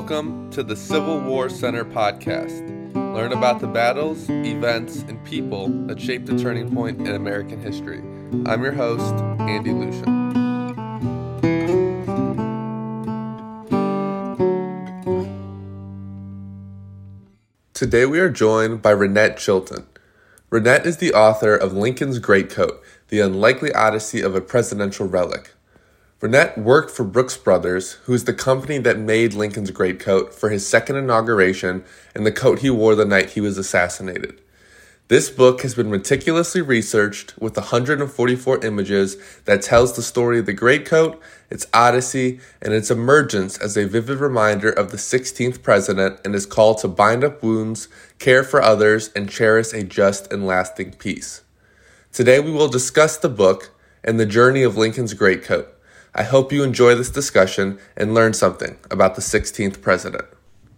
Welcome to the Civil War Center podcast. Learn about the battles, events, and people that shaped the turning point in American history. I'm your host, Andy Lucian. Today we are joined by Reignette Chilton. Reignette is the author of Lincoln's Greatcoat, The Unlikely Odyssey of a Presidential Relic. Reignette worked for Brooks Brothers, who is the company that made Lincoln's greatcoat for his second inauguration and the coat he wore the night he was assassinated. This book has been meticulously researched with 144 images that tells the story of the greatcoat, its odyssey, and its emergence as a vivid reminder of the 16th president and his call to bind up wounds, care for others, and cherish a just and lasting peace. Today we will discuss the book and the journey of Lincoln's greatcoat. I hope you enjoy this discussion and learn something about the 16th president.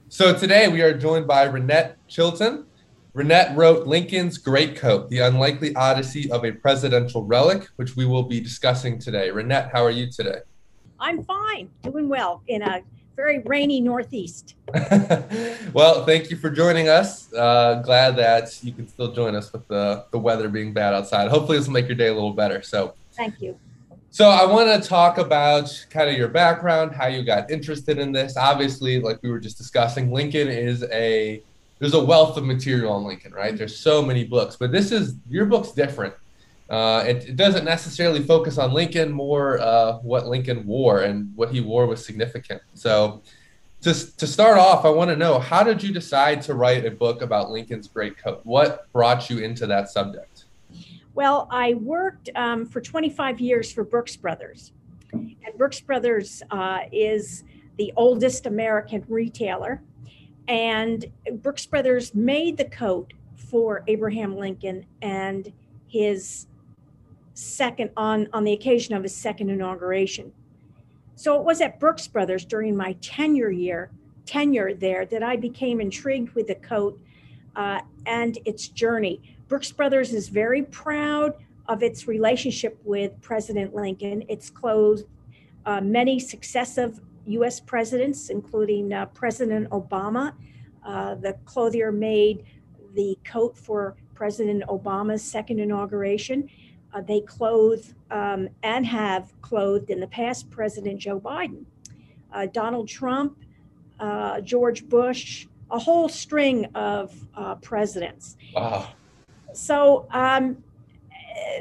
So today we are joined by Reignette Chilton. Reignette wrote Lincoln's Great Coat, The Unlikely Odyssey of a Presidential Relic, which we will be discussing today. Reignette, how are you today? I'm fine, doing well in a very rainy Northeast. well, thank you for joining us. Uh, glad that you can still join us with the, the weather being bad outside. Hopefully, this will make your day a little better. So, thank you. So I want to talk about kind of your background, how you got interested in this. Obviously, like we were just discussing, Lincoln is a there's a wealth of material on Lincoln, right? There's so many books, but this is your book's different. Uh, it, it, doesn't necessarily focus on Lincoln, more uh, what Lincoln wore and what he wore was significant. So, to, to start off, I want to know how did you decide to write a book about Lincoln's great coat? What brought you into that subject? Well, I worked um, for 25 years for Brooks Brothers. And Brooks Brothers uh, is the oldest American retailer. And Brooks Brothers made the coat for Abraham Lincoln and his second on on the occasion of his second inauguration. So it was at Brooks Brothers during my tenure year tenure there that I became intrigued with the coat uh, and its journey. Brooks Brothers is very proud of its relationship with President Lincoln. It's closed uh, many successive U.S. presidents, including uh, President Obama. Uh, the clothier made the coat for President Obama's second inauguration. Uh, they clothe um, and have clothed in the past President Joe Biden, uh, Donald Trump, uh, George Bush, a whole string of presidents. Wow so um,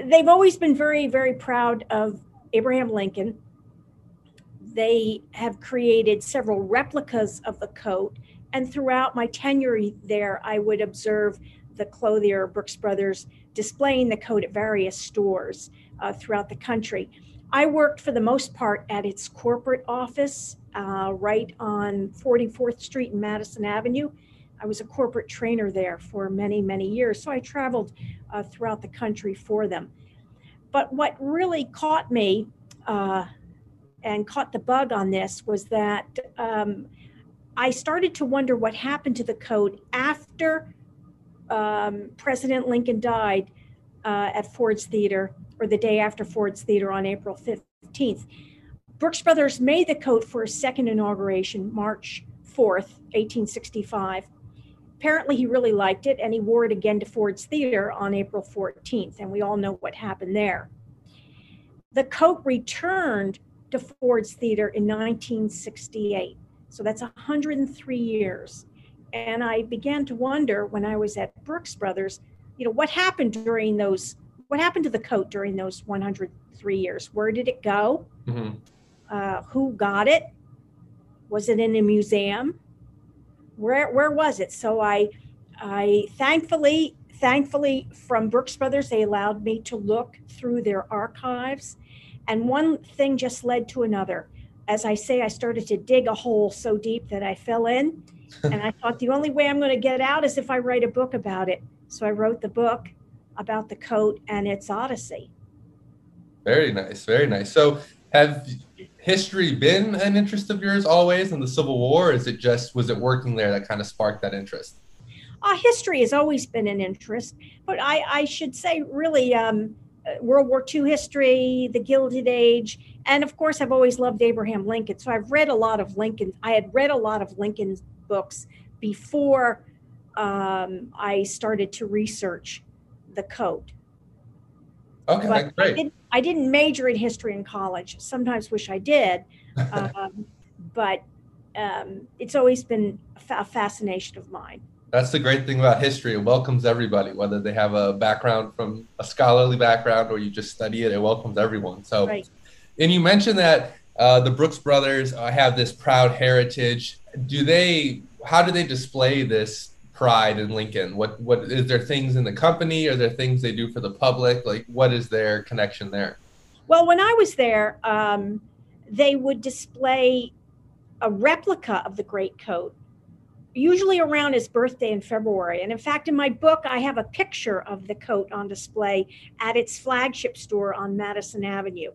they've always been very, very proud of Abraham Lincoln. They have created several replicas of the coat. And throughout my tenure there, I would observe the clothier Brooks Brothers displaying the coat at various stores uh, throughout the country. I worked for the most part at its corporate office uh, right on 44th Street and Madison Avenue. I was a corporate trainer there for many, many years. So I traveled uh, throughout the country for them. But what really caught me uh, and caught the bug on this was that um, I started to wonder what happened to the code after um, President Lincoln died uh, at Ford's Theater, or the day after Ford's Theater on April 15th. Brooks Brothers made the coat for a second inauguration, March 4th, 1865 apparently he really liked it and he wore it again to Ford's Theater on April 14th, and we all know what happened there. The coat returned to Ford's Theater in 1968. So that's 103 years. And I began to wonder when I was at Brooks Brothers, you know, what happened during those, what happened to the coat during those 103 years? Where did it go? Mm-hmm. Uh, who got it? Was it in a museum? Where where was it? So I I thankfully thankfully from Brooks Brothers they allowed me to look through their archives, and one thing just led to another. As I say, I started to dig a hole so deep that I fell in, and I thought the only way I'm going to get out is if I write a book about it. So I wrote the book about the coat and its odyssey. Very nice, very nice. So have history been an interest of yours always in the Civil War? is it just was it working there that kind of sparked that interest? Uh, history has always been an interest, but I, I should say, really, um, uh, World War II history, the Gilded Age, and of course, I've always loved Abraham Lincoln. So I've read a lot of Lincoln. I had read a lot of Lincoln's books before um, I started to research the coat. Okay, But great. I didn't, I didn't major in history in college. Sometimes wish I did, um, but um, it's always been a fascination of mine. That's the great thing about history. It welcomes everybody, whether they have a background from a scholarly background or you just study it. It welcomes everyone. So, Right. and you mentioned that uh, the Brooks brothers uh, have this proud heritage. Do they? How do they display this pride in Lincoln? What what is there things in the company? Are there things they do for the public? Like, what is their connection there? Well, when I was there, um, they would display a replica of the great coat, usually around his birthday in February. And in fact, in my book, I have a picture of the coat on display at its flagship store on Madison Avenue.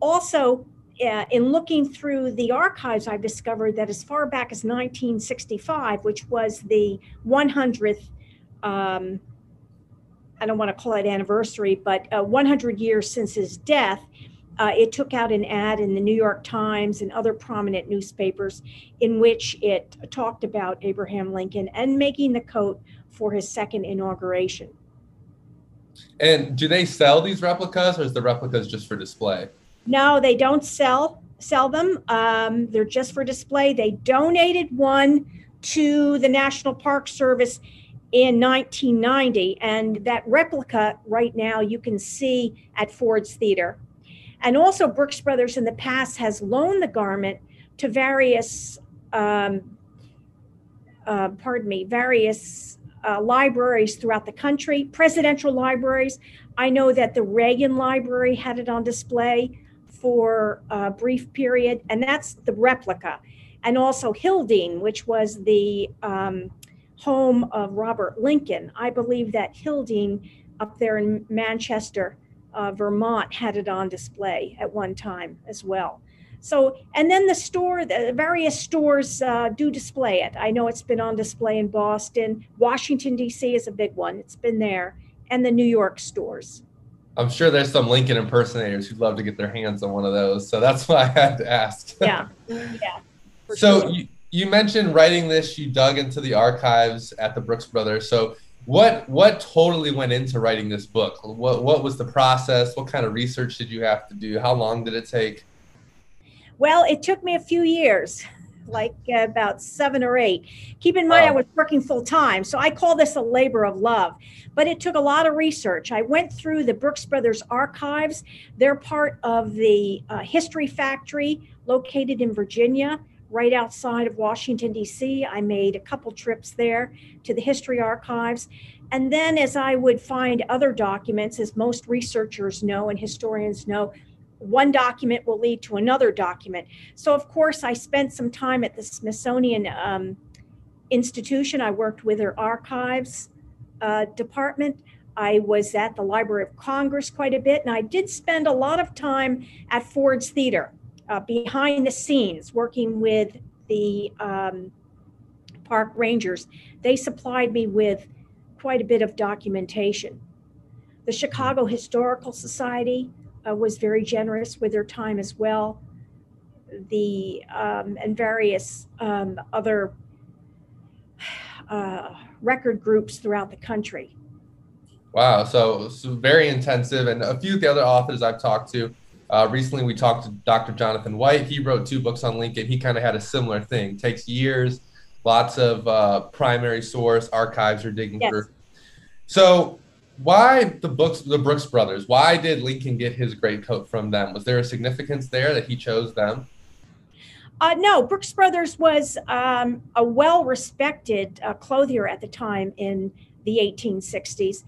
Also, uh, in looking through the archives, I've discovered that as far back as 1965, which was the 100th, um, I don't want to call it anniversary, but uh, 100 years since his death, uh, it took out an ad in the New York Times and other prominent newspapers in which it talked about Abraham Lincoln and making the coat for his second inauguration. And do they sell these replicas, or is the replicas just for display? No, they don't sell sell them. Um, they're just for display. They donated one to the National Park Service in 1990, and that replica right now you can see at Ford's Theater. And also, Brooks Brothers in the past has loaned the garment to various, um, uh, pardon me, various uh, libraries throughout the country, presidential libraries. I know that the Reagan Library had it on display for a brief period, and that's the replica. And also Hildene, which was the um, home of Robert Lincoln. I believe that Hildene up there in Manchester, uh, Vermont, had it on display at one time as well. So, and then the store, the various stores uh, do display it. I know it's been on display in Boston. Washington, D.C. is a big one, it's been there, and the New York stores. I'm sure there's some Lincoln impersonators who'd love to get their hands on one of those. So that's why I had to ask. Yeah, yeah. so sure. you, you mentioned writing this, you dug into the archives at the Brooks Brothers. So what what totally went into writing this book? What what was the process? What kind of research did you have to do? How long did it take? Well, it took me a few years, like about seven or eight. Keep in mind, I was working full time, so I call this a labor of love. But it took a lot of research. I went through the Brooks Brothers archives. They're part of the uh, History Factory located in Virginia, right outside of Washington, D.C. I made a couple trips there to the history archives. And then, as I would find other documents, as most researchers know and historians know, one document will lead to another document. So, of course, I spent some time at the Smithsonian um, Institution. I worked with their archives uh, department. I was at the Library of Congress quite a bit, and I did spend a lot of time at Ford's Theater uh, behind the scenes working with the um, park rangers. They supplied me with quite a bit of documentation. The Chicago Historical Society uh, was very generous with their time as well. The um, and various um, other uh, record groups throughout the country. Wow, so, so very intensive. And a few of the other authors I've talked to, uh, recently we talked to Dr. Jonathan White. He wrote two books on Lincoln. He kind of had a similar thing. Takes years, lots of uh, primary source archives are digging Yes. through. So why the books, the Brooks brothers? Why did Lincoln get his great coat from them? Was there a significance there that he chose them? Uh, no, Brooks Brothers was um, a well respected uh, clothier at the time in the 1860s.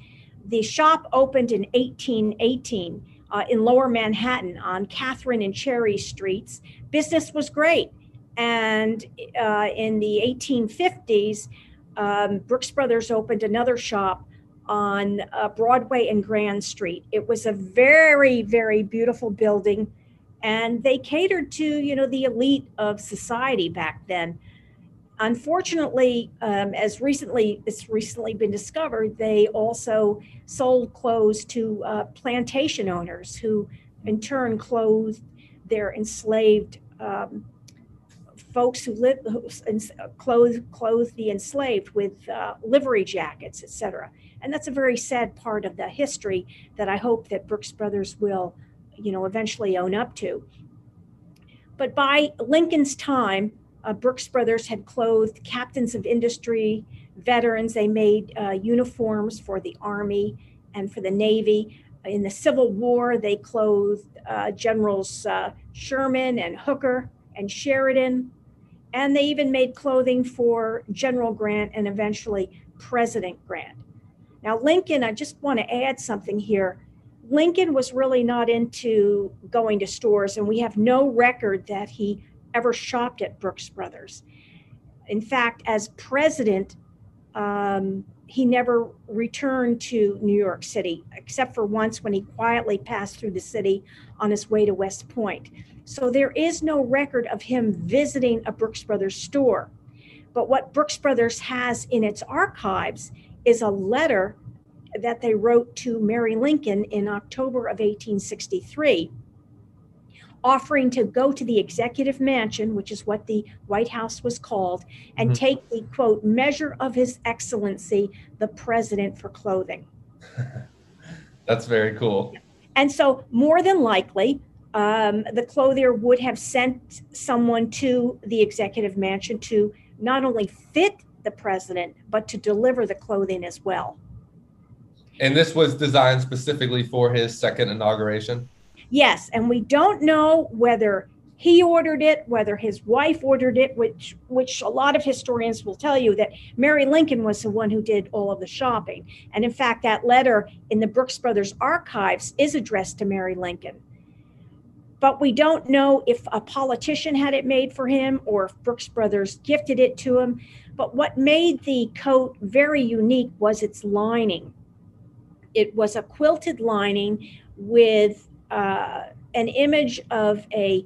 The shop opened in 1818 uh, in lower Manhattan on Catherine and Cherry Streets. Business was great. And uh, in the 1850s, um, Brooks Brothers opened another shop on uh, Broadway and Grand Street. It was a very, very beautiful building and they catered to you know the elite of society back then unfortunately, um, as recently it's recently been discovered, they also sold clothes to uh, plantation owners who, in turn, clothed their enslaved um, folks who live who clothe clothe the enslaved with uh, livery jackets, etc. And that's a very sad part of the history that I hope that Brooks Brothers will, you know, eventually own up to. But by Lincoln's time, uh, Brooks Brothers had clothed captains of industry, veterans. They made uh, uniforms for the Army and for the Navy. In the Civil War, they clothed uh, Generals uh, Sherman and Hooker and Sheridan. And they even made clothing for General Grant and eventually President Grant. Now, Lincoln, I just want to add something here. Lincoln was really not into going to stores, and we have no record that he ever shopped at Brooks Brothers. In fact, as president, um, he never returned to New York City, except for once when he quietly passed through the city on his way to West Point. So there is no record of him visiting a Brooks Brothers store. But what Brooks Brothers has in its archives is a letter that they wrote to Mary Lincoln in October of 1863 offering to go to the executive mansion, which is what the White House was called, and mm-hmm. take the quote measure of His Excellency, the President, for clothing. That's very cool. And so, more than likely, um, the clothier would have sent someone to the executive mansion to not only fit the president, but to deliver the clothing as well. And this was designed specifically for his second inauguration? Yes, and we don't know whether he ordered it, whether his wife ordered it, which which a lot of historians will tell you that Mary Lincoln was the one who did all of the shopping. And in fact, that letter in the Brooks Brothers archives is addressed to Mary Lincoln. But we don't know if a politician had it made for him or if Brooks Brothers gifted it to him. But what made the coat very unique was its lining. It was a quilted lining with uh, an image of a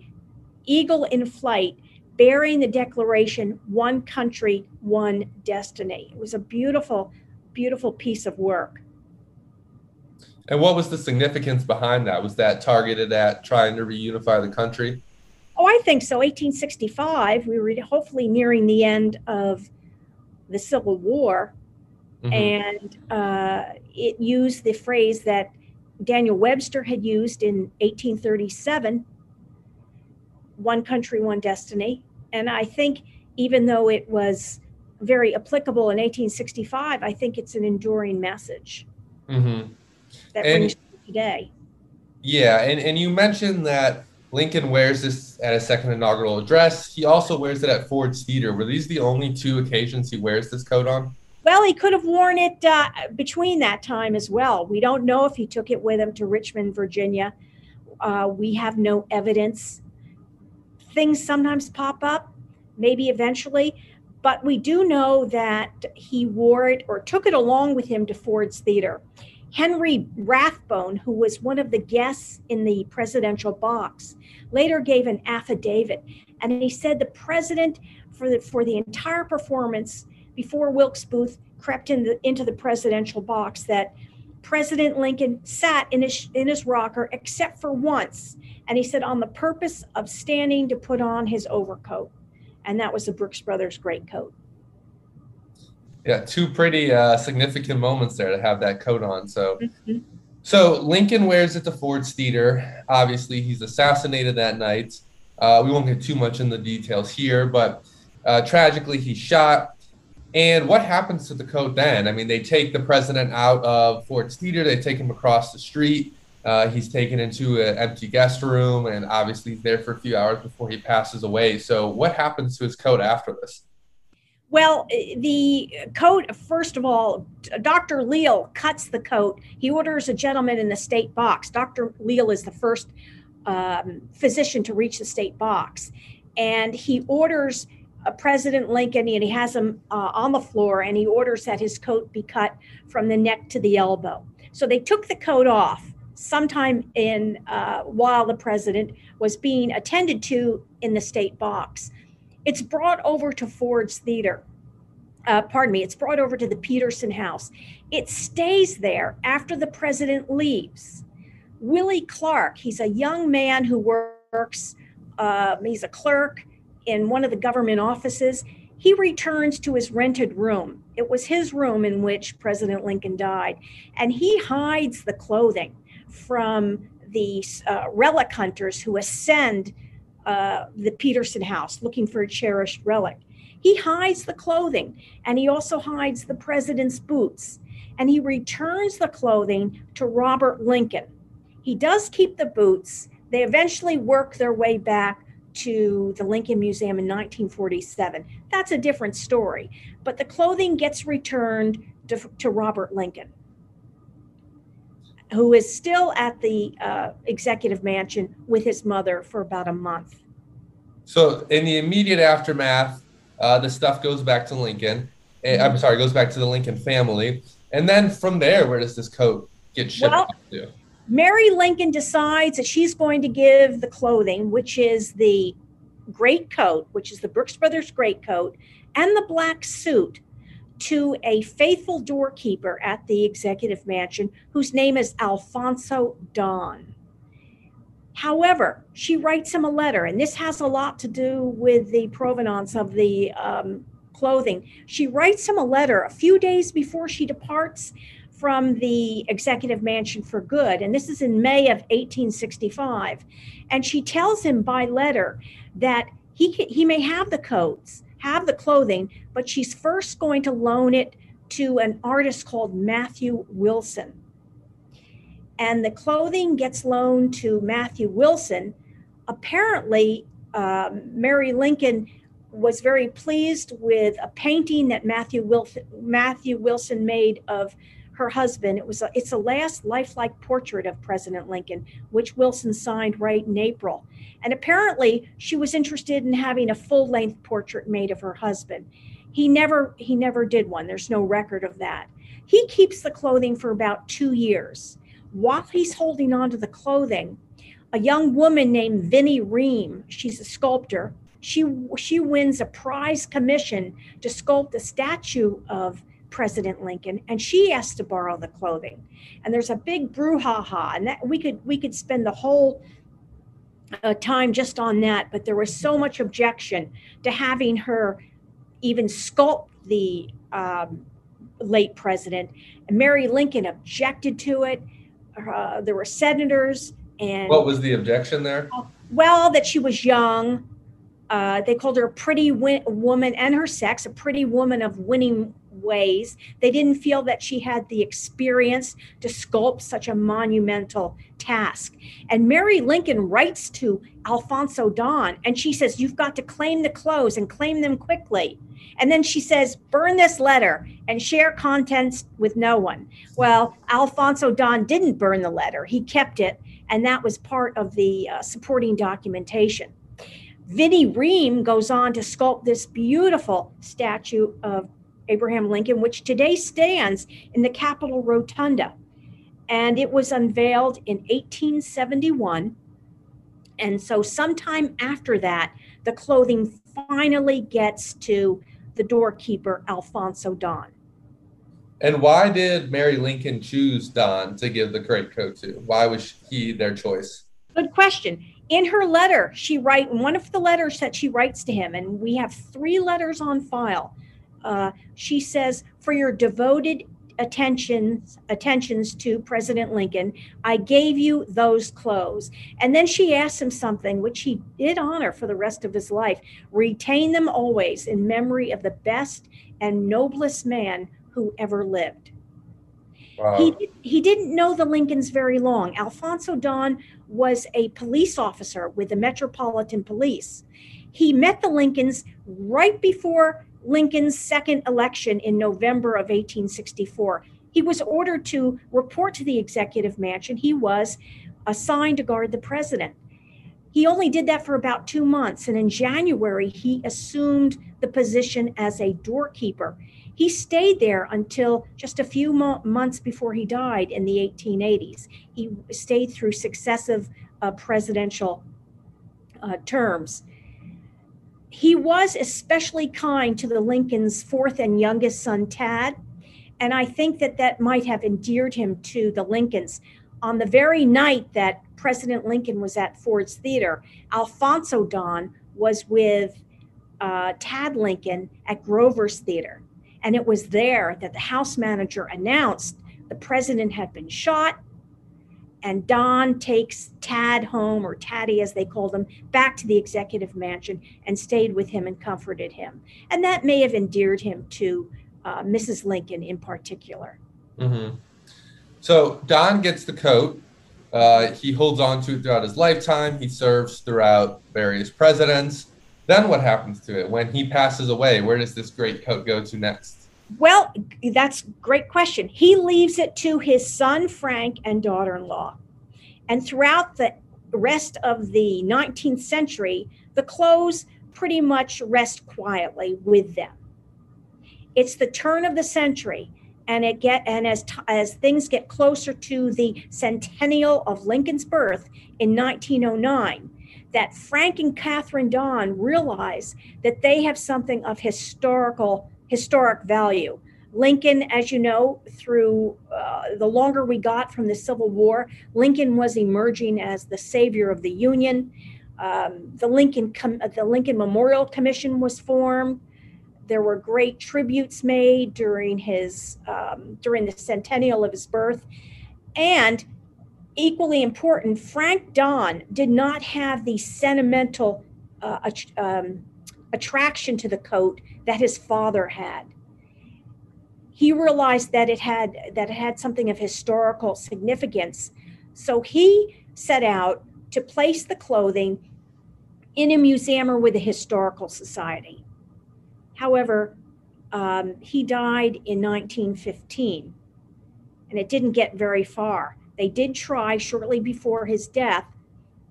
eagle in flight bearing the declaration one country one destiny it was a beautiful beautiful piece of work and what was the significance behind that was that targeted at trying to reunify the country oh i think so 1865 we were hopefully nearing the end of the civil war mm-hmm. and uh, it used the phrase that Daniel Webster had used in 1837 one country, one destiny. And I think even though it was very applicable in 1865, I think it's an enduring message mm-hmm. That and, brings today. Yeah, and, and you mentioned that Lincoln wears this at his second inaugural address. He also wears it at Ford's Theater. Were these the only two occasions he wears this coat on? Well, he could have worn it uh, between that time as well. We don't know if he took it with him to Richmond, Virginia. Uh, we have no evidence. Things sometimes pop up, maybe eventually, but we do know that he wore it or took it along with him to Ford's Theater. Henry Rathbone, who was one of the guests in the presidential box, later gave an affidavit, and he said the president for the for the entire performance before Wilkes Booth crept in the, into the presidential box that President Lincoln sat in his, in his rocker except for once. And he said, on the purpose of standing to put on his overcoat. And that was the Brooks Brothers great coat. Yeah, two pretty uh, significant moments there to have that coat on. So, mm-hmm. so Lincoln wears it to Ford's Theater. Obviously, he's assassinated that night. Uh, we won't get too much in the details here, but uh, tragically, he's shot. And what happens to the coat then? I mean, they take the president out of Ford's Theater, they take him across the street. Uh, he's taken into an empty guest room, and obviously he's there for a few hours before he passes away. So, what happens to his coat after this? Well, the coat, first of all, Dr. Leale cuts the coat. He orders a gentleman in the state box. Dr. Leale is the first um, physician to reach the state box. And he orders uh, President Lincoln, and he has him uh, on the floor, and he orders that his coat be cut from the neck to the elbow. So they took the coat off sometime in uh, while the president was being attended to in the state box. It's brought over to Ford's Theater. Uh, pardon me, it's brought over to the Petersen House. It stays there after the president leaves. Willie Clark, he's a young man who works, uh, he's a clerk in one of the government offices. He returns to his rented room. It was his room in which President Lincoln died. And he hides the clothing from the uh, relic hunters who ascend uh, the Petersen house looking for a cherished relic. He hides the clothing and he also hides the president's boots. And he returns the clothing to Robert Lincoln. He does keep the boots. They eventually work their way back to the Lincoln Museum in 1947. That's a different story. But the clothing gets returned to, to Robert Lincoln, who is still at the uh, executive mansion with his mother for about a month. So, in the immediate aftermath, uh, the stuff goes back to Lincoln. Eh, I'm sorry, goes back to the Lincoln family. And then from there, where does this coat get shipped well, to? Mary Lincoln decides that she's going to give the clothing, which is the great coat, which is the Brooks Brothers great coat, and the black suit to a faithful doorkeeper at the executive mansion whose name is Alphonso Don. However, she writes him a letter, and this has a lot to do with the provenance of the um, clothing. She writes him a letter a few days before she departs from the executive mansion for good. And this is in May of 1865. And she tells him by letter that he, he may have the coats, have the clothing, but she's first going to loan it to an artist called Matthew Wilson. And the clothing gets loaned to Matthew Wilson. Apparently, uh, Mary Lincoln was very pleased with a painting that Matthew Wilson, Matthew Wilson made of her husband. It was a, it's a last lifelike portrait of President Lincoln, which Wilson signed right in April. And apparently, she was interested in having a full length portrait made of her husband. He never he never did one. There's no record of that. He keeps the clothing for about two years. While he's holding on to the clothing, a young woman named Vinnie Ream, she's a sculptor, she she wins a prize commission to sculpt a statue of President Lincoln, and she asked to borrow the clothing. And there's a big brouhaha, and that we could we could spend the whole uh, time just on that. But there was so much objection to having her even sculpt the um, late president. And Mary Lincoln objected to it. Uh, there were senators and what was the objection there? Well, that she was young. Uh, they called her a pretty win- woman and her sex, a pretty woman of winning ways. They didn't feel that she had the experience to sculpt such a monumental task. And Mary Lincoln writes to Alphonso Don and she says, You've got to claim the clothes and claim them quickly. And then she says, Burn this letter and share contents with no one. Well, Alphonso Don didn't burn the letter, he kept it, and that was part of the uh, supporting documentation. Vinnie Ream goes on to sculpt this beautiful statue of Abraham Lincoln, which today stands in the Capitol Rotunda. And it was unveiled in 1871. And so, sometime after that, the clothing finally gets to the doorkeeper, Alphonso Don. And why did Mary Lincoln choose Don to give the great coat to? Why was he their choice? Good question. In her letter, she write one of the letters that she writes to him, and we have three letters on file uh, she says, for your devoted attentions attentions to President Lincoln, I gave you those clothes. And then she asks him something which he did honor for the rest of his life. Retain them always in memory of the best and noblest man who ever lived. Wow. He, he didn't know the Lincolns very long. Alphonso Don was a police officer with the Metropolitan Police. He met the Lincolns right before Lincoln's second election in November of 1864. He was ordered to report to the executive mansion. He was assigned to guard the president. He only did that for about two months. And in January, he assumed the position as a doorkeeper. He stayed there until just a few mo- months before he died in the 1880s. He stayed through successive uh, presidential uh, terms he was especially kind to the Lincoln's fourth and youngest son, Tad. And I think that that might have endeared him to the Lincolns. On the very night that President Lincoln was at Ford's Theater, Alphonso Don was with uh, Tad Lincoln at Grover's Theater. And it was there that the house manager announced the president had been shot. And Don takes Tad home, or Taddy as they called him, back to the executive mansion and stayed with him and comforted him. And that may have endeared him to uh, Mrs. Lincoln in particular. Mm-hmm. So Don gets the coat. Uh, he holds on to it throughout his lifetime. He serves throughout various presidents. Then what happens to it when he passes away? Where does this great coat go to next? Well, that's great question. He leaves it to his son Frank and daughter-in-law. And throughout the rest of the 19th century, the clothes pretty much rest quietly with them. It's the turn of the century and it get and as as things get closer to the centennial of Lincoln's birth in 1909 that Frank and Catherine Don realize that they have something of historical historic value. Lincoln, as you know, through uh, the longer we got from the Civil War, Lincoln was emerging as the savior of the Union. Um, the Lincoln Com- the Lincoln Memorial Commission was formed. There were great tributes made during his um, during the centennial of his birth, and equally important, Frank Don did not have the sentimental uh, um, attraction to the coat that his father had. He realized that it had that it had something of historical significance, so he set out to place the clothing in a museum or with a historical society. However, um, he died in 1915, and it didn't get very far. They did try shortly before his death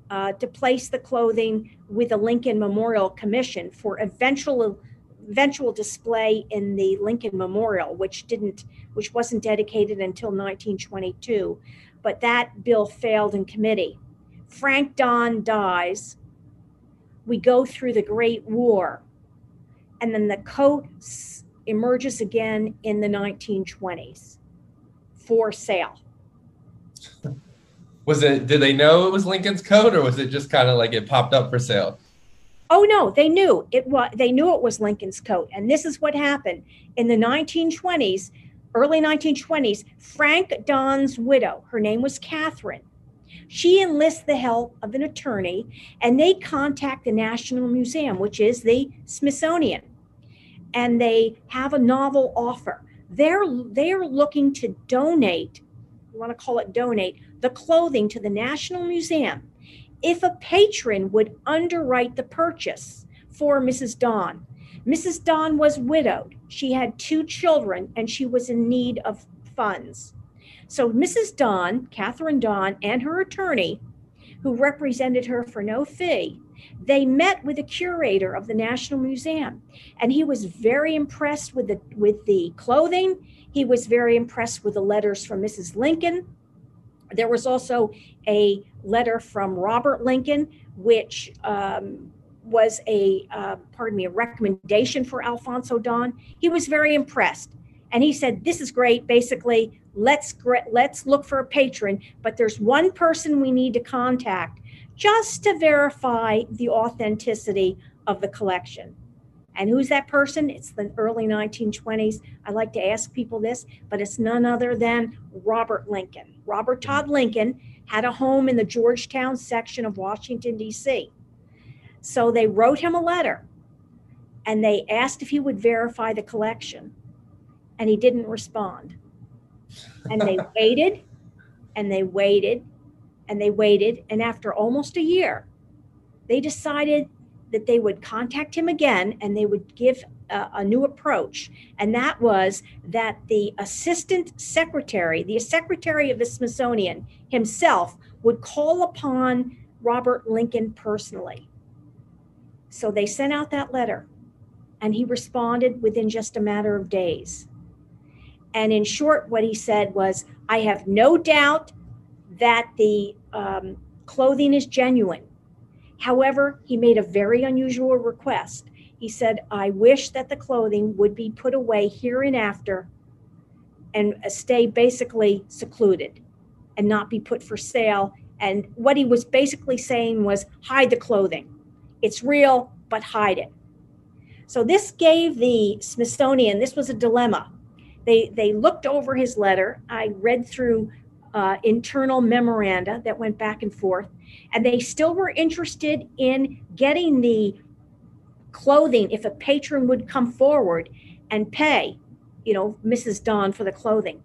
uh, to place the clothing with the Lincoln Memorial Commission for eventual eventual display in the Lincoln Memorial, which didn't which wasn't dedicated until 1922, but that bill failed in committee. Frank Don dies. We go through the Great War, and then the coat emerges again in the 1920s for sale was it? Did they know it was Lincoln's coat, or was it just kind of like it popped up for sale? Oh no, they knew it was. They knew it was Lincoln's coat, and this is what happened in the 1920s, early 1920s. Frank Don's widow, her name was Catherine. She enlists the help of an attorney, and they contact the National Museum, which is the Smithsonian, and they have a novel offer. They're they're looking to donate you want to call it donate, the clothing to the National Museum if a patron would underwrite the purchase for Mrs. Don. Mrs. Don was widowed. She had two children and she was in need of funds. So Mrs. Don, Catherine Don, and her attorney, who represented her for no fee, they met with the curator of the National Museum, and he was very impressed with the with the clothing. He was very impressed with the letters from Mrs. Lincoln. There was also a letter from Robert Lincoln, which um, was a uh, pardon me a recommendation for Alphonso Don. He was very impressed, and he said, "This is great. Basically, let's let's look for a patron, but there's one person we need to contact just to verify the authenticity of the collection." And who's that person? It's the early 1920s. I like to ask people this, but it's none other than Robert Lincoln. Robert Todd Lincoln had a home in the Georgetown section of Washington, D.C. So they wrote him a letter and they asked if he would verify the collection, and he didn't respond. And they waited and they waited and they waited. And after almost a year, they decided that they would contact him again and they would give a, a, new approach. And that was that the assistant secretary, the secretary of the Smithsonian himself, would call upon Robert Lincoln personally. So they sent out that letter and he responded within just a matter of days. And in short, what he said was, I have no doubt that the um, clothing is genuine. However, he made a very unusual request He said, I wish that the clothing would be put away hereinafter and after and uh, stay basically secluded and not be put for sale. And what he was basically saying was hide the clothing. It's real, but hide it. So this gave the Smithsonian, this was a dilemma. They, they looked over his letter. I read through uh, internal memoranda that went back and forth, and they still were interested in getting the clothing if a patron would come forward and pay, you know, Mrs. Don for the clothing.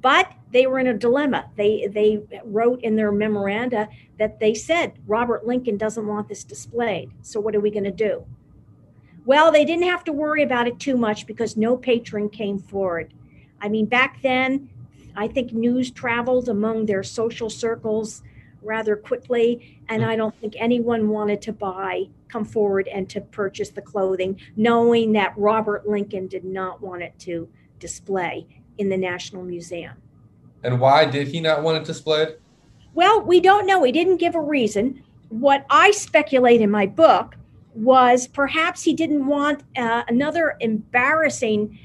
But they were in a dilemma. They they wrote in their memoranda that they said Robert Lincoln doesn't want this displayed. So what are we going to do? Well, they didn't have to worry about it too much because no patron came forward. I mean, back then, I think news traveled among their social circles rather quickly, and I don't think anyone wanted to buy, come forward, and to purchase the clothing, knowing that Robert Lincoln did not want it to display in the National Museum. And why did he not want it displayed? Well, we don't know. He didn't give a reason. What I speculate in my book was perhaps he didn't want uh, another embarrassing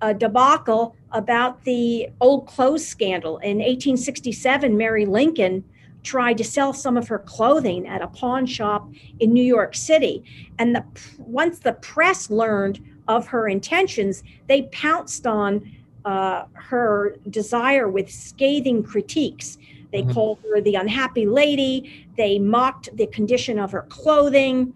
uh, debacle about the old clothes scandal. In 1867, Mary Lincoln tried to sell some of her clothing at a pawn shop in New York City. And the, once the press learned of her intentions, they pounced on uh, her desire with scathing critiques. They mm-hmm. called her the unhappy lady. They mocked the condition of her clothing.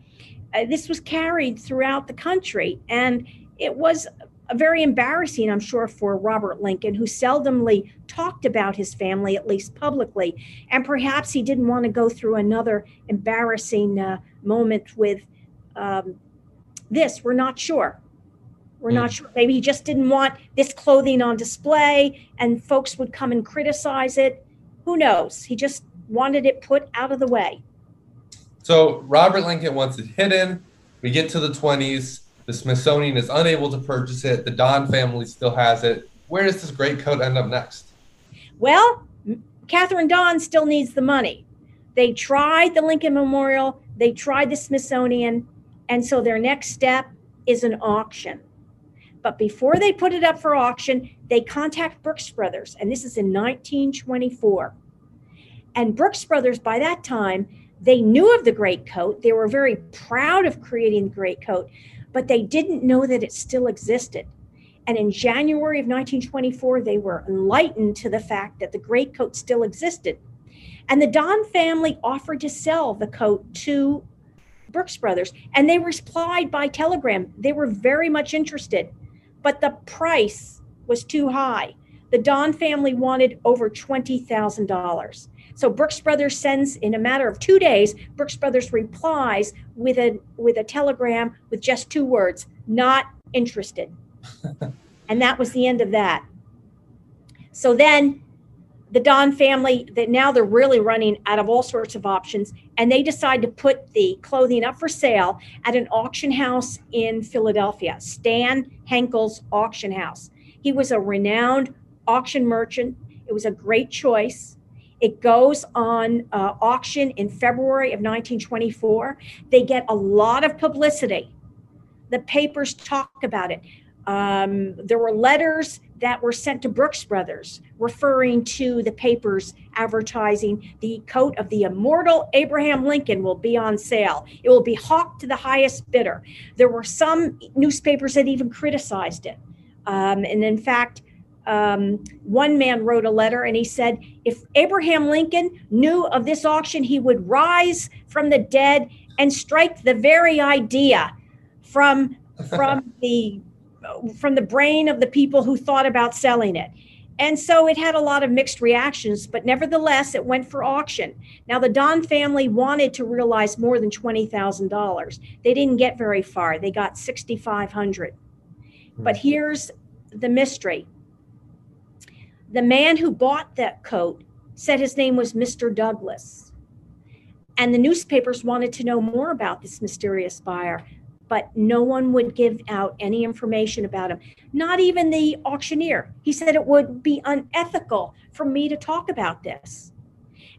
Uh, this was carried throughout the country, and it was very embarrassing, I'm sure, for Robert Lincoln, who seldomly talked about his family, at least publicly. And perhaps he didn't want to go through another embarrassing uh, moment with um, this. We're not sure. We're mm. not sure. Maybe he just didn't want this clothing on display and folks would come and criticize it. Who knows? He just wanted it put out of the way. So Robert Lincoln wants it hidden. We get to the 20s. The Smithsonian is unable to purchase it. The Don family still has it. Where does this great coat end up next? Well, Catherine Don still needs the money. They tried the Lincoln Memorial, they tried the Smithsonian, and so their next step is an auction. But before they put it up for auction, they contact Brooks Brothers, and this is in 1924. And Brooks Brothers, by that time, they knew of the great coat. They were very proud of creating the great coat, but they didn't know that it still existed. And in January of 1924, they were enlightened to the fact that the great coat still existed. And the Don family offered to sell the coat to Brooks Brothers, and they replied by telegram. They were very much interested but the price was too high. The Don family wanted over $20,000. So Brooks Brothers sends in a matter of 2 days, Brooks Brothers replies with a with a telegram with just two words, not interested. and that was the end of that. So then the Don family that now they're really running out of all sorts of options, and they decide to put the clothing up for sale at an auction house in Philadelphia, Stan Henkels' auction house. He was a renowned auction merchant. It was a great choice. It goes on uh, auction in February of 1924. They get a lot of publicity. The papers talk about it. Um, there were letters that were sent to Brooks Brothers referring to the papers advertising the coat of the immortal Abraham Lincoln will be on sale. It will be hawked to the highest bidder. There were some newspapers that even criticized it. Um, and in fact, um, one man wrote a letter and he said, if Abraham Lincoln knew of this auction, he would rise from the dead and strike the very idea from from the from the brain of the people who thought about selling it. And so it had a lot of mixed reactions, but nevertheless, it went for auction. Now, the Don family wanted to realize more than $20,000. They didn't get very far, they got 6,500. But here's the mystery the man who bought that coat said his name was Mr. Douglas. And the newspapers wanted to know more about this mysterious buyer but no one would give out any information about him, not even the auctioneer. He said it would be unethical for me to talk about this.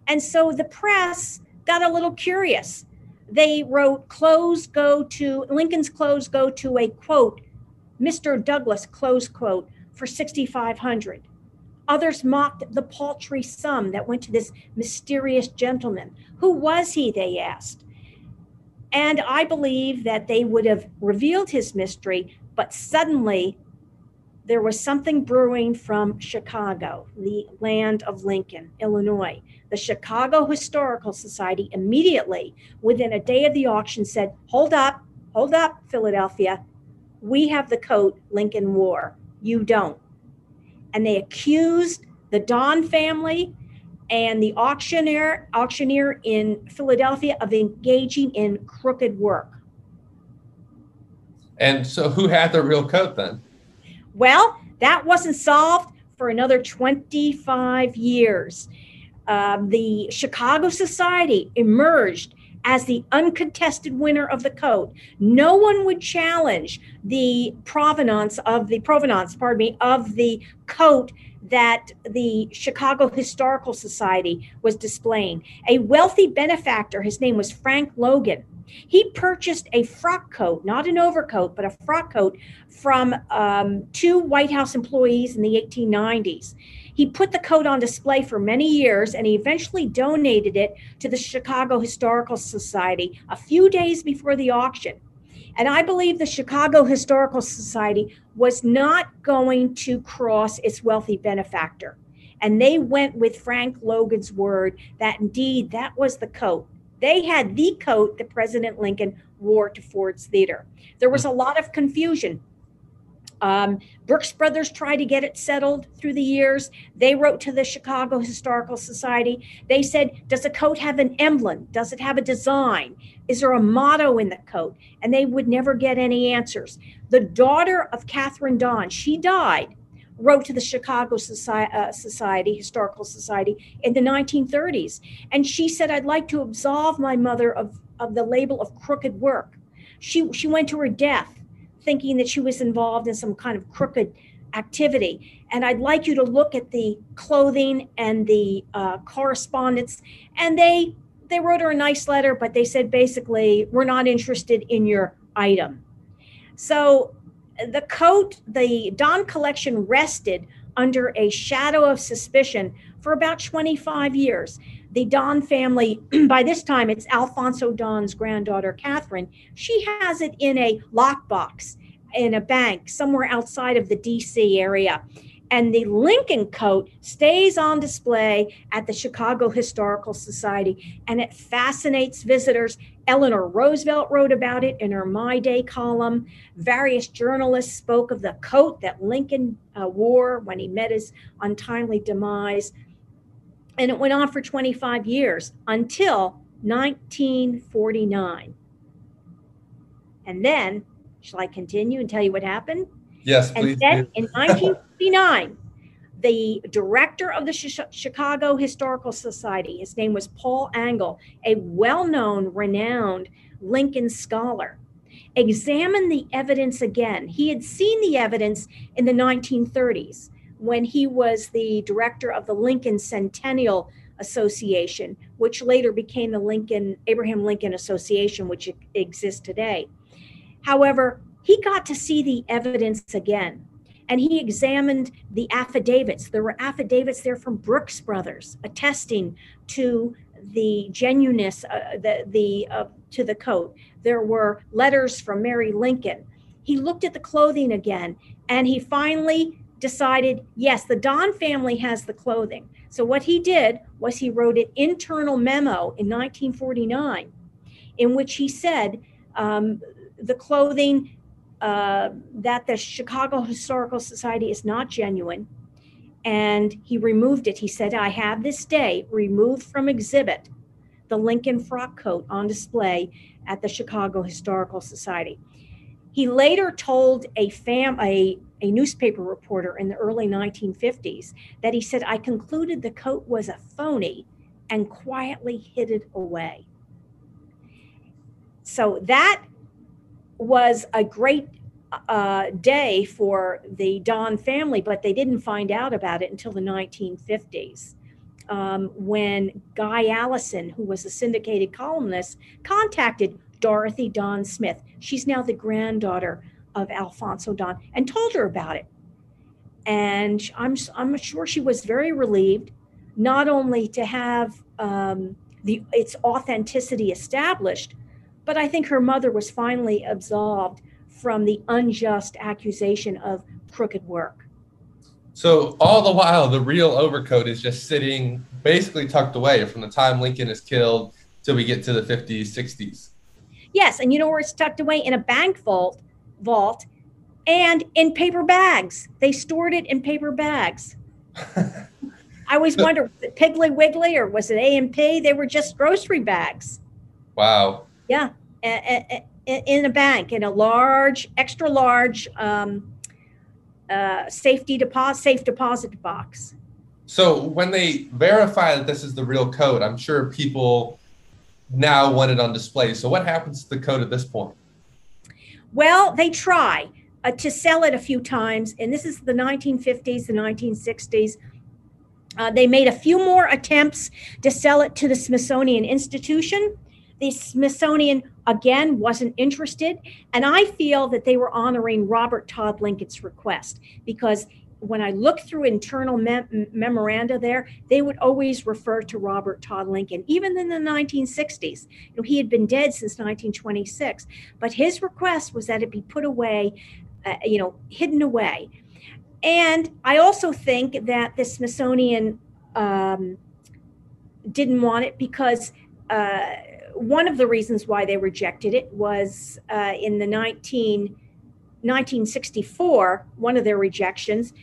And so the press got a little curious. they wrote clothes go to Lincoln's clothes go to a quote, Mr. Douglas, close quote, for 6,500. Others mocked the paltry sum that went to this mysterious gentleman. Who was he? They asked. And I believe that they would have revealed his mystery, but suddenly there was something brewing from Chicago, the land of Lincoln, Illinois. The Chicago Historical Society immediately, within a day of the auction, said, Hold up, hold up, Philadelphia. We have the coat Lincoln wore. You don't and they accused the Don family and the auctioneer auctioneer in Philadelphia of engaging in crooked work. And so who had the real coat then? Well, that wasn't solved for another 25 years. Um, the Chicago Society emerged as the uncontested winner of the coat. No one would challenge the provenance of the provenance, pardon me, of the coat that the Chicago Historical Society was displaying. A wealthy benefactor, his name was Frank Logan. He purchased a frock coat, not an overcoat, but a frock coat from um, two White House employees in the 1890s. He put the coat on display for many years and he eventually donated it to the Chicago Historical Society a few days before the auction. And I believe the Chicago Historical Society was not going to cross its wealthy benefactor. And they went with Frank Logan's word that indeed that was the coat. They had the coat that President Lincoln wore to Ford's Theater. There was a lot of confusion. Um, Brooks Brothers tried to get it settled through the years. They wrote to the Chicago Historical Society. They said, Does the coat have an emblem? Does it have a design? Is there a motto in the coat? And they would never get any answers. The daughter of Catherine Don, she died, wrote to the Chicago Society, uh, Society, Historical Society in the 1930s. And she said, I'd like to absolve my mother of, of the label of crooked work. She, she went to her death thinking that she was involved in some kind of crooked activity. And I'd like you to look at the clothing and the uh, correspondence. And they they wrote her a nice letter, but they said basically, we're not interested in your item. So the coat, the Don collection rested under a shadow of suspicion for about 25 years. The Don family, by this time, it's Alphonso Don's granddaughter, Catherine. She has it in a lockbox in a bank somewhere outside of the DC area. And the Lincoln coat stays on display at the Chicago Historical Society and it fascinates visitors. Eleanor Roosevelt wrote about it in her My Day column. Various journalists spoke of the coat that Lincoln uh, wore when he met his untimely demise. And it went on for 25 years until 1949. And then Shall I continue and tell you what happened? Yes, and please. then in 1959, the director of the Chicago Historical Society, his name was Paul Angle, a well known, renowned Lincoln scholar, examined the evidence again. He had seen the evidence in the 1930s when he was the director of the Lincoln Centennial Association, which later became the Lincoln Abraham Lincoln Association, which exists today. However, he got to see the evidence again and he examined the affidavits. There were affidavits there from Brooks Brothers attesting to the genuineness, uh, the, the uh, to the coat. There were letters from Mary Lincoln. He looked at the clothing again and he finally decided yes, the Don family has the clothing. So what he did was he wrote an internal memo in 1949 in which he said um, the clothing uh, that the Chicago Historical Society is not genuine. And he removed it. He said, I have this day removed from exhibit the Lincoln frock coat on display at the Chicago Historical Society. He later told a fam a, a newspaper reporter in the early 1950s that he said, I concluded the coat was a phony and quietly hid it away. So that was a great uh, day for the Don family, but they didn't find out about it until the 1950s. um, when Guy Allison, who was a syndicated columnist, contacted Dorothy Don Smith. She's now the granddaughter of Alphonso Don, and told her about it. And I'm I'm sure she was very relieved, not only to have um, the its authenticity established, but I think her mother was finally absolved from the unjust accusation of crooked work. So all the while, the real overcoat is just sitting basically tucked away from the time Lincoln is killed till we get to the 50s, 60s. Yes, and you know where it's tucked away in a bank vault, vault, and in paper bags. They stored it in paper bags. I always wonder, was it Piggly Wiggly or was it A and P? They were just grocery bags. Wow. Yeah, in a bank, in a large, extra large um, uh, safety deposit, safe deposit box. So when they verify that this is the real code, I'm sure people now want it on display. So what happens to the code at this point? Well, they try uh, to sell it a few times, and this is the 1950s, the 1960s. Uh, they made a few more attempts to sell it to the Smithsonian Institution. The Smithsonian, again, wasn't interested. And I feel that they were honoring Robert Todd Lincoln's request because when I look through internal mem- memoranda there, they would always refer to Robert Todd Lincoln, even in the 1960s. You know, he had been dead since 1926, but his request was that it be put away, uh, you know, hidden away. And I also think that the Smithsonian um, didn't want it because uh, one of the reasons why they rejected it was uh, in the 19, 1964, one of their rejections,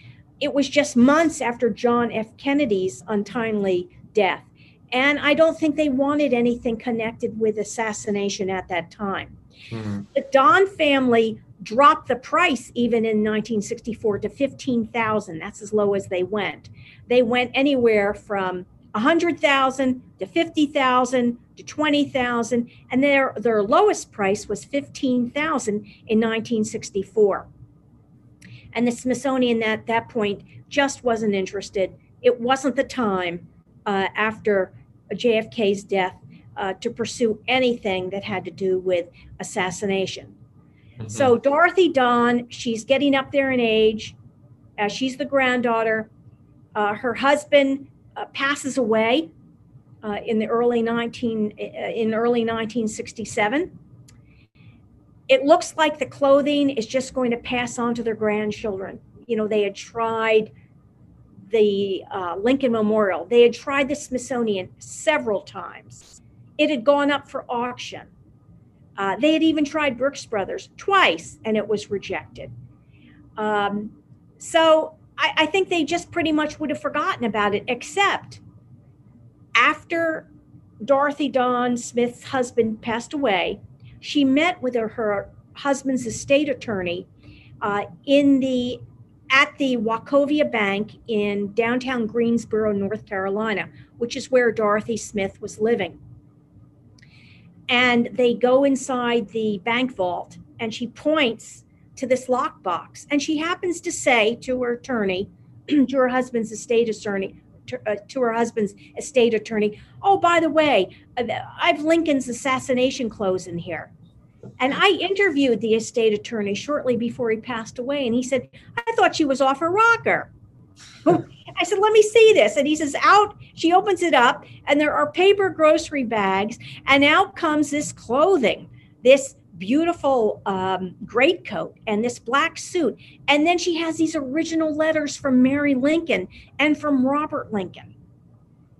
it was just months after John F. Kennedy's untimely death. And I don't think they wanted anything connected with assassination at that time. Mm-hmm. The Don family dropped the price even in 1964 to 15,000. That's as low as they went. They went anywhere from 100,000 to 50,000 to 20,000 and their their lowest price was 15,000 in 1964 and the Smithsonian at that point just wasn't interested. It wasn't the time uh, after JFK's death uh, to pursue anything that had to do with assassination. Mm-hmm. So Dorothy Don, she's getting up there in age. Uh, she's the granddaughter. Uh, her husband uh, passes away uh, in the early 19 in early 1967 it looks like the clothing is just going to pass on to their grandchildren. You know, they had tried the uh, Lincoln Memorial, they had tried the Smithsonian several times. It had gone up for auction. Uh, they had even tried Brooks Brothers twice, and it was rejected. Um, so I, I think they just pretty much would have forgotten about it, except after Dorothy Don Smith's husband passed away, she met with her, her husband's estate attorney uh, in the at the Wachovia Bank in downtown Greensboro, North Carolina, which is where Dorothy Smith was living. And they go inside the bank vault, and she points to this lockbox, and she happens to say to her attorney, to her husband's estate attorney, to, uh, to, her husband's estate attorney, oh, by the way, uh, I've Lincoln's assassination clothes in here. And I interviewed the estate attorney shortly before he passed away, and he said, I thought she was off her rocker. I said, let me see this. And he says, out, she opens it up, and there are paper grocery bags, and out comes this clothing, this beautiful um, greatcoat and this black suit. And then she has these original letters from Mary Lincoln and from Robert Lincoln.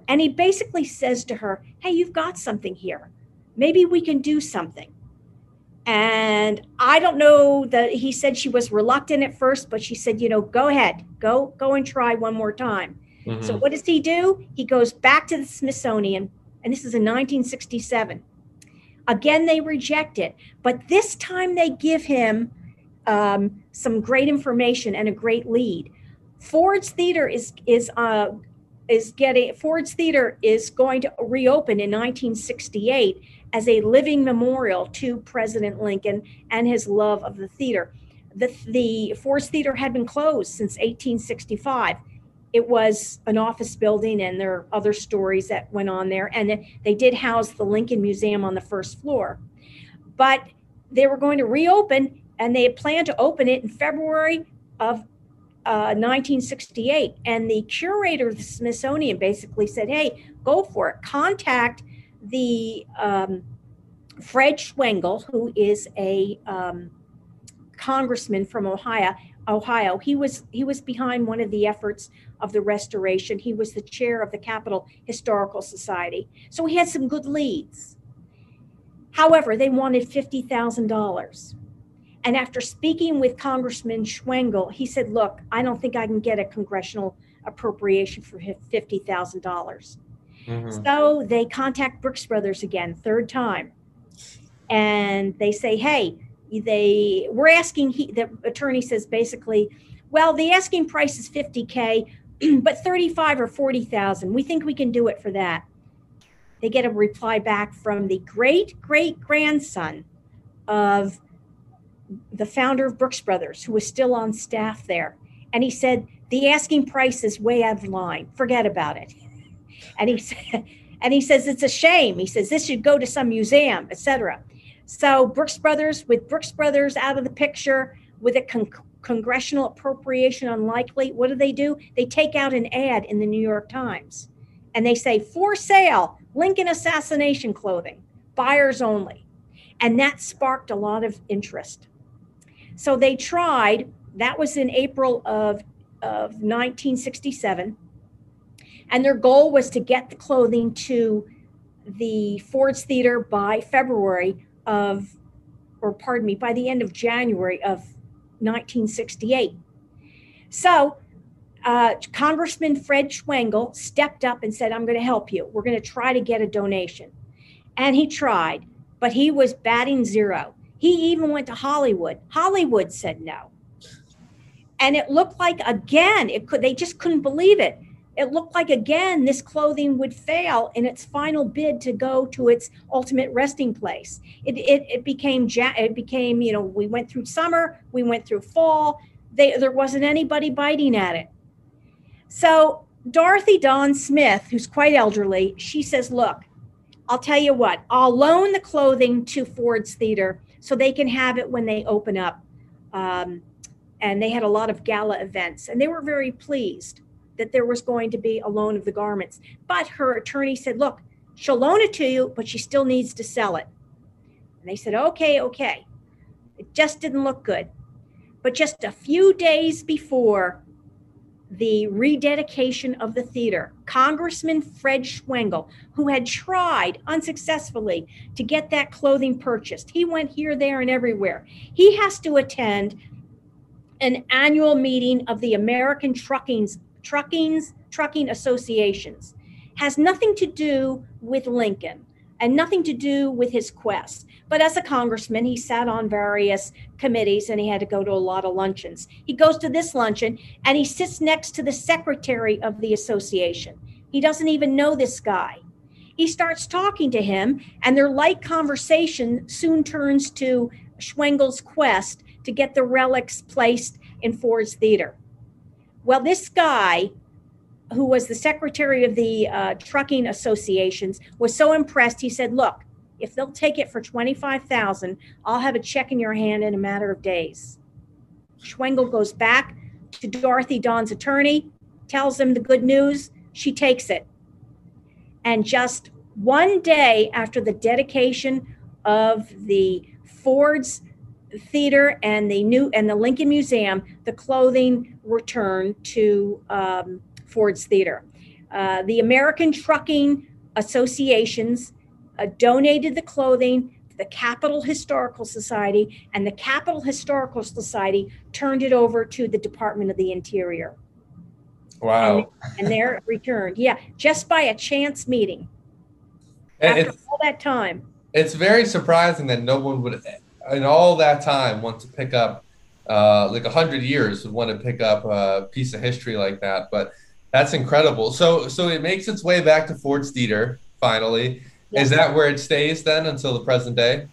And he basically says to her, Hey, you've got something here. Maybe we can do something. And I don't know that he said she was reluctant at first, but she said, you know, go ahead, go, go and try one more time. Mm-hmm. So what does he do? He goes back to the Smithsonian, and this is in 1967. Again, they reject it, but this time they give him um, some great information and a great lead. Ford's Theater is is uh, is getting Ford's Theater is going to reopen in 1968 as a living memorial to President Lincoln and his love of the theater. The, the Ford's Theater had been closed since 1865. It was an office building, and there are other stories that went on there. And they did house the Lincoln Museum on the first floor. But they were going to reopen, and they had planned to open it in February of uh, 1968. And the curator of the Smithsonian basically said, hey, go for it. Contact the um, Fred Schwengel, who is a um, congressman from Ohio. Ohio. He was he was behind one of the efforts of the restoration. He was the chair of the Capitol Historical Society. So he had some good leads. However, they wanted $50,000. And after speaking with Congressman Schwengel, he said, Look, I don't think I can get a congressional appropriation for $50,000. mm-hmm. So they contact Brooks Brothers again, third time. And they say, Hey, they we're asking he the attorney says basically well the asking price is 50k but 35 or 40,000 we think we can do it for that they get a reply back from the great great grandson of the founder of Brooks Brothers, who was still on staff there. And he said, The asking price is way out of line. Forget about it. And he said, and he says it's a shame. He says this should go to some museum, etc. So Brooks Brothers, with Brooks Brothers out of the picture, with a con- congressional appropriation unlikely, what do they do? They take out an ad in the New York Times, and they say for sale Lincoln assassination clothing, buyers only. And that sparked a lot of interest. So they tried, that was in April of, of 1967. And their goal was to get the clothing to the Ford's Theater by February of, or pardon me, by the end of January of 1968. So uh, Congressman Fred Schwengel stepped up and said, I'm going to help you. We're going to try to get a donation. And he tried, but he was batting zero. He even went to Hollywood. Hollywood said no. And it looked like again, it could they just couldn't believe it. It looked like again this clothing would fail in its final bid to go to its ultimate resting place. It, it, it became it became you know we went through summer, we went through fall. They, there wasn't anybody biting at it. So Dorothy Dawn Smith, who's quite elderly, she says, Look, I'll tell you what, I'll loan the clothing to Ford's Theater so they can have it when they open up. Um, and they had a lot of gala events, and they were very pleased that there was going to be a loan of the garments. But her attorney said, Look, she'll loan it to you, but she still needs to sell it. And they said, Okay, okay. It just didn't look good. But just a few days before the rededication of the theater. Congressman Fred Schwengel, who had tried unsuccessfully to get that clothing purchased, he went here, there, and everywhere. He has to attend an annual meeting of the American Trucking's Trucking's Trucking Associations. Has nothing to do with Lincoln and nothing to do with his quest. But as a congressman, he sat on various committees and he had to go to a lot of luncheons. He goes to this luncheon and he sits next to the secretary of the association. He doesn't even know this guy. He starts talking to him, and their light conversation soon turns to Schwengel's quest to get the relics placed in Ford's Theater. Well, this guy who was the secretary of the uh, trucking associations, was so impressed. He said, "Look, if they'll take it for twenty-five thousand, I'll have a check in your hand in a matter of days." Schwengel goes back to Dorothy Dawn's attorney, tells him the good news. She takes it, and just one day after the dedication of the Ford's theater and the new and the Lincoln Museum, the clothing returned to um, Ford's Theater. Uh, the American Trucking Associations uh, donated the clothing to the Capitol Historical Society, and the Capitol Historical Society turned it over to the Department of the Interior. Wow. And, and they're returned. Yeah, just by a chance meeting. And after all that time. It's very surprising that no one would, in all that time, want to pick up, uh, like a hundred years, would want to pick up a piece of history like that. But that's incredible. So so it makes its way back to Ford's Theater finally. Yes. Is that where it stays then until the present day?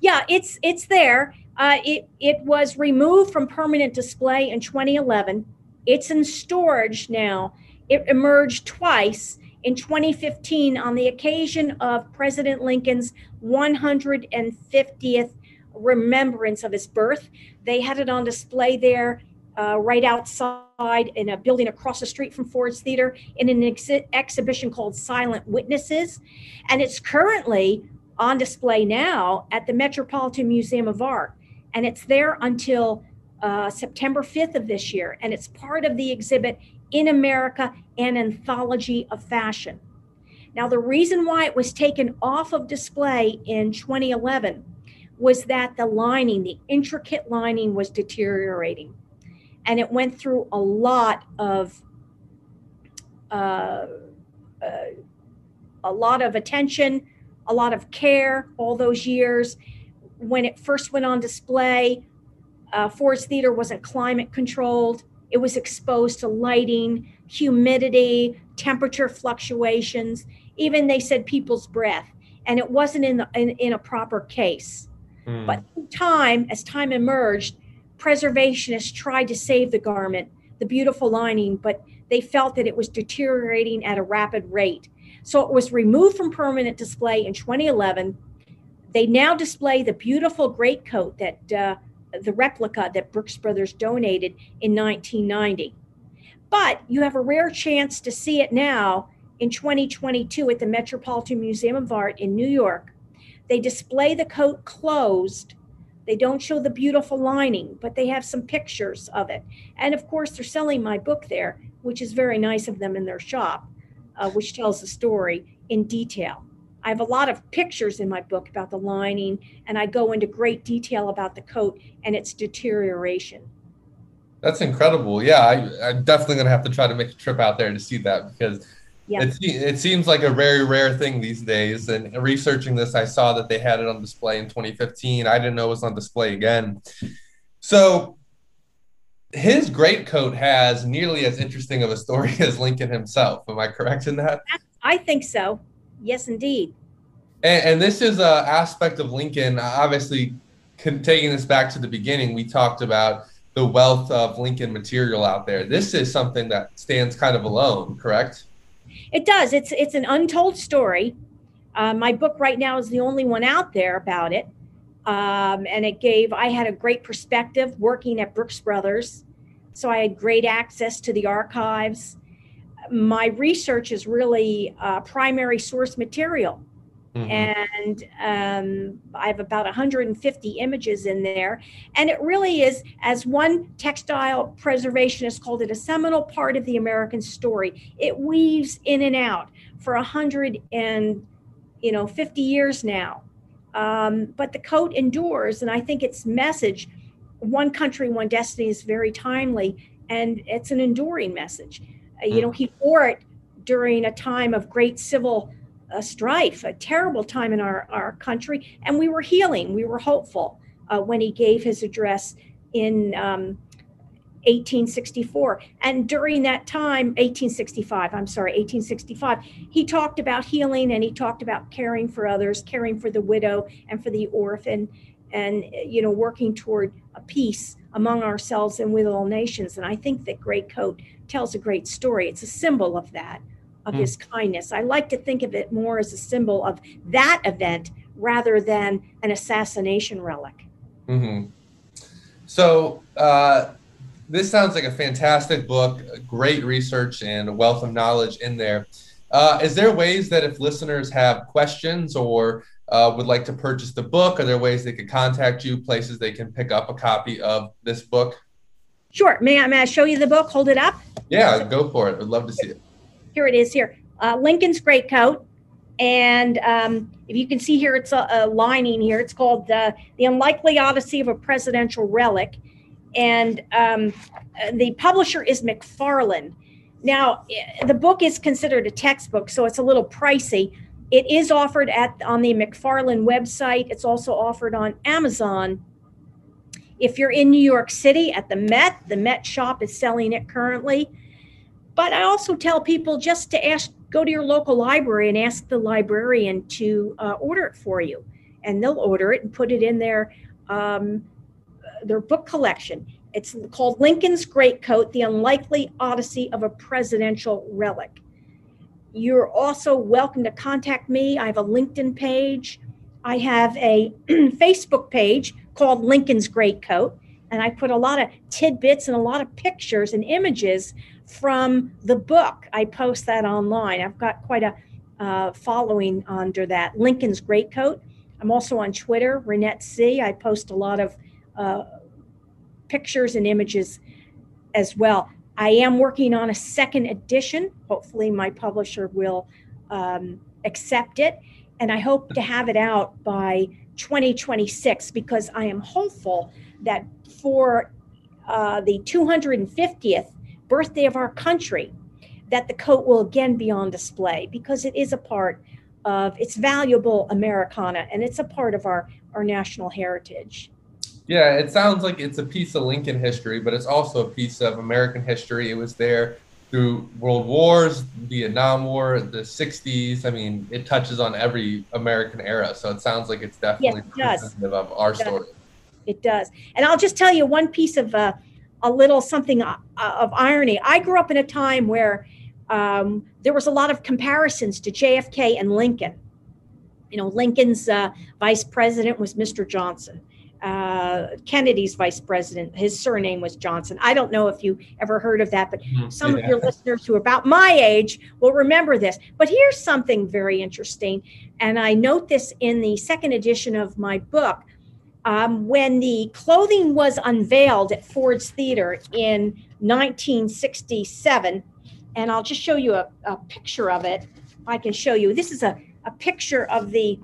Yeah, it's it's there. Uh, it it was removed from permanent display in 2011 It's in storage now. It emerged twice in 2015 on the occasion of President Lincoln's 150th remembrance of his birth. They had it on display there uh, right outside in a building across the street from Ford's Theater in an ex- exhibition called Silent Witnesses. And it's currently on display now at the Metropolitan Museum of Art. And it's there until uh, September 5th of this year. And it's part of the exhibit In America, an anthology of fashion. Now, the reason why it was taken off of display in 2011 was that the lining, the intricate lining, was deteriorating. And it went through a lot of uh, uh, a lot of attention, a lot of care all those years. When it first went on display, uh, Ford's Theater wasn't climate controlled. It was exposed to lighting, humidity, temperature fluctuations, even they said people's breath. And it wasn't in, the, in, in a proper case. Mm. But time, as time emerged, preservationists tried to save the garment, the beautiful lining, but they felt that it was deteriorating at a rapid rate. So it was removed from permanent display in 2011. They now display the beautiful greatcoat that uh, the replica that Brooks Brothers donated in 1990. But you have a rare chance to see it now in 2022 at the Metropolitan Museum of Art in New York. They display the coat closed. They don't show the beautiful lining, but they have some pictures of it. And of course, they're selling my book there, which is very nice of them in their shop, uh, which tells the story in detail. I have a lot of pictures in my book about the lining, and I go into great detail about the coat and its deterioration. That's incredible. Yeah, I, am definitely going to have to try to make a trip out there to see that because yeah. it, it seems like a very rare thing these days. And researching this, I saw that they had it on display in 2015. I didn't know it was on display again. So his great coat has nearly as interesting of a story as Lincoln himself. Am I correct in that? I think so. Yes, indeed. And, and this is an aspect of Lincoln. Obviously, taking this back to the beginning, we talked about the wealth of Lincoln material out there. This is something that stands kind of alone, correct? It does. It's it's an untold story. Uh, my book right now is the only one out there about it, um, and it gave. I had a great perspective working at Brooks Brothers, so I had great access to the archives my research is really uh, primary source material. Mm-hmm. And um, I have about 150 images in there. And it really is, as one textile preservationist called it, a seminal part of the American story. It weaves in and out for 100 and you know 50 years now. Um, but the coat endures, and I think its message, "One country, one destiny," is very timely, and it's an enduring message. Uh, you know, he wore it during a time of great civil uh, strife, a terrible time in our, our country. And we were healing, we were hopeful uh, when he gave his address in um, 1864. And during that time, 1865, I'm sorry, 1865, he talked about healing and he talked about caring for others, caring for the widow and for the orphan, and, you know, working toward a peace among ourselves and with all nations. And I think that Great Coat tells a great story. It's a symbol of that, of mm. his kindness. I like to think of it more as a symbol of that event rather than an assassination relic. Mm-hmm. So, uh, this sounds like a fantastic book, great research and a wealth of knowledge in there. Uh, is there ways that if listeners have questions or uh, would like to purchase the book, are there ways they could contact you, places they can pick up a copy of this book? Sure. May I, may I show you the book? Hold it up. Yeah, go for it. I'd love to see it. Here it is. Here, uh, Lincoln's great coat, and um, if you can see here, it's a, a lining here. It's called uh, "The Unlikely Odyssey of a Presidential Relic," and um, the publisher is McFarland. Now, the book is considered a textbook, so it's a little pricey. It is offered at on the McFarland website. It's also offered on Amazon if you're in New York City at the Met, the Met shop is selling it currently. But I also tell people just to ask, go to your local library and ask the librarian to uh, order it for you, and they'll order it and put it in their um, their book collection. It's called Lincoln's Greatcoat The Unlikely Odyssey of a Presidential Relic. You're also welcome to contact me. I have a LinkedIn page. I have a Facebook page called Lincoln's Greatcoat, and I put a lot of tidbits and a lot of pictures and images from the book. I post that online. I've got quite a uh, following under that. Lincoln's Greatcoat. I'm also on Twitter, Reignette C. I post a lot of uh, pictures and images as well. I am working on a second edition. Hopefully, my publisher will um, accept it. And I hope to have it out by 2026 because I am hopeful that for uh, the 250th birthday of our country, that the coat will again be on display because it is a part of it's valuable Americana and it's a part of our, our national heritage. Yeah, it sounds like it's a piece of Lincoln history, but it's also a piece of American history. It was there through world wars, Vietnam War, the 60s. I mean, it touches on every American era. So it sounds like it's definitely yes, it representative of our it story. It does. And I'll just tell you one piece of uh, a little something uh, of irony. I grew up in a time where um, there was a lot of comparisons to JFK and Lincoln. You know, Lincoln's uh, vice president was Mr. Johnson uh, Kennedy's vice president. His surname was Johnson. I don't know if you ever heard of that, but mm-hmm. some yeah. of your listeners who are about my age will remember this. But here's something very interesting, and I note this in the second edition of my book. Um, when the clothing was unveiled at Ford's Theater in 1967, and I'll just show you a, a picture of it. I can show you. This is a, a picture of the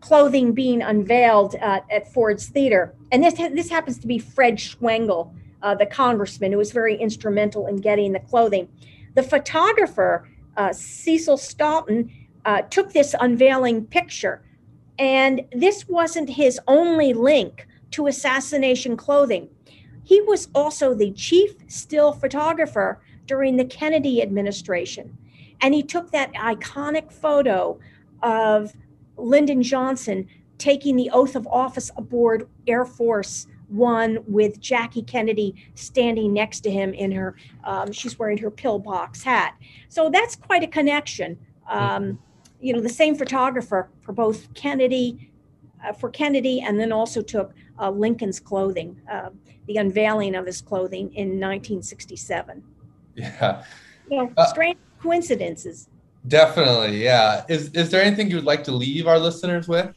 clothing being unveiled uh, at Ford's Theater. And this, this happens to be Fred Schwengel, uh, the congressman who was very instrumental in getting the clothing. The photographer, uh, Cecil Stoughton, uh, took this unveiling picture. And this wasn't his only link to assassination clothing. He was also the chief still photographer during the Kennedy administration. And he took that iconic photo of Lyndon Johnson taking the oath of office aboard Air Force One with Jackie Kennedy standing next to him in her, um, she's wearing her pillbox hat. So that's quite a connection. Um, you know, the same photographer for both Kennedy, uh, for Kennedy, and then also took uh, Lincoln's clothing, uh, the unveiling of his clothing in 1967. Yeah. You know, uh, strange coincidences. Definitely, yeah. Is is there anything you would like to leave our listeners with?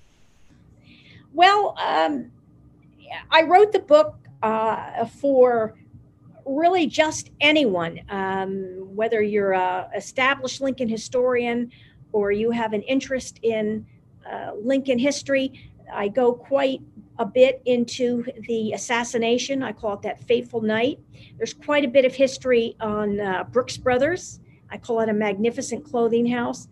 Well, um, I wrote the book uh, for really just anyone, um, whether you're a established Lincoln historian or you have an interest in uh, Lincoln history. I go quite a bit into the assassination. I call it that fateful night. There's quite a bit of history on uh, Brooks Brothers I call it a magnificent clothing house.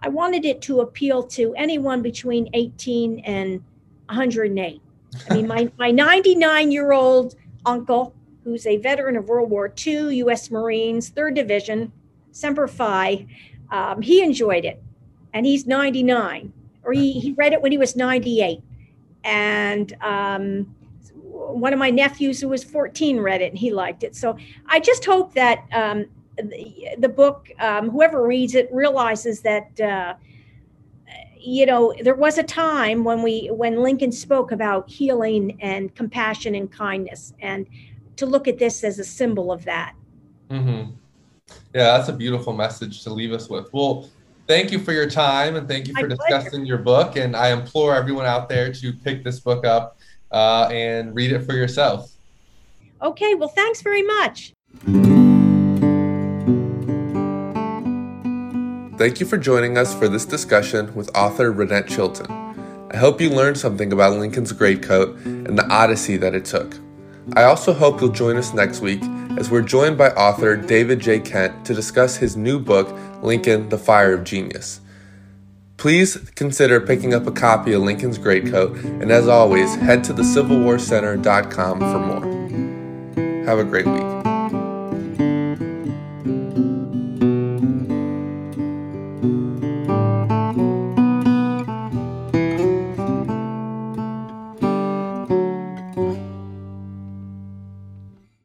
I wanted it to appeal to anyone between 18 and 108. I mean, my, my 99 year old uncle, who's a veteran of World War II, U.S. Marines, 3rd Division, Semper Fi, um, he enjoyed it. And he's 99, or he, he read it when he was 98. And um, one of my nephews who was 14 read it and he liked it. So I just hope that um, the, the book, um, whoever reads it realizes that, uh, you know, there was a time when we, when Lincoln spoke about healing and compassion and kindness, and to look at this as a symbol of that. Mm-hmm. Yeah, that's a beautiful message to leave us with. Well, thank you for your time and thank you for My discussing pleasure. your book. And I implore everyone out there to pick this book up uh, and read it for yourself. Okay, well, thanks very much. Thank you for joining us for this discussion with author Reignette Chilton. I hope you learned something about Lincoln's greatcoat and the odyssey that it took. I also hope you'll join us next week as we're joined by author David J. Kent to discuss his new book, Lincoln, the Fire of Genius. Please consider picking up a copy of Lincoln's Greatcoat, and as always, head to thecivilwarcenter.com for more. Have a great week.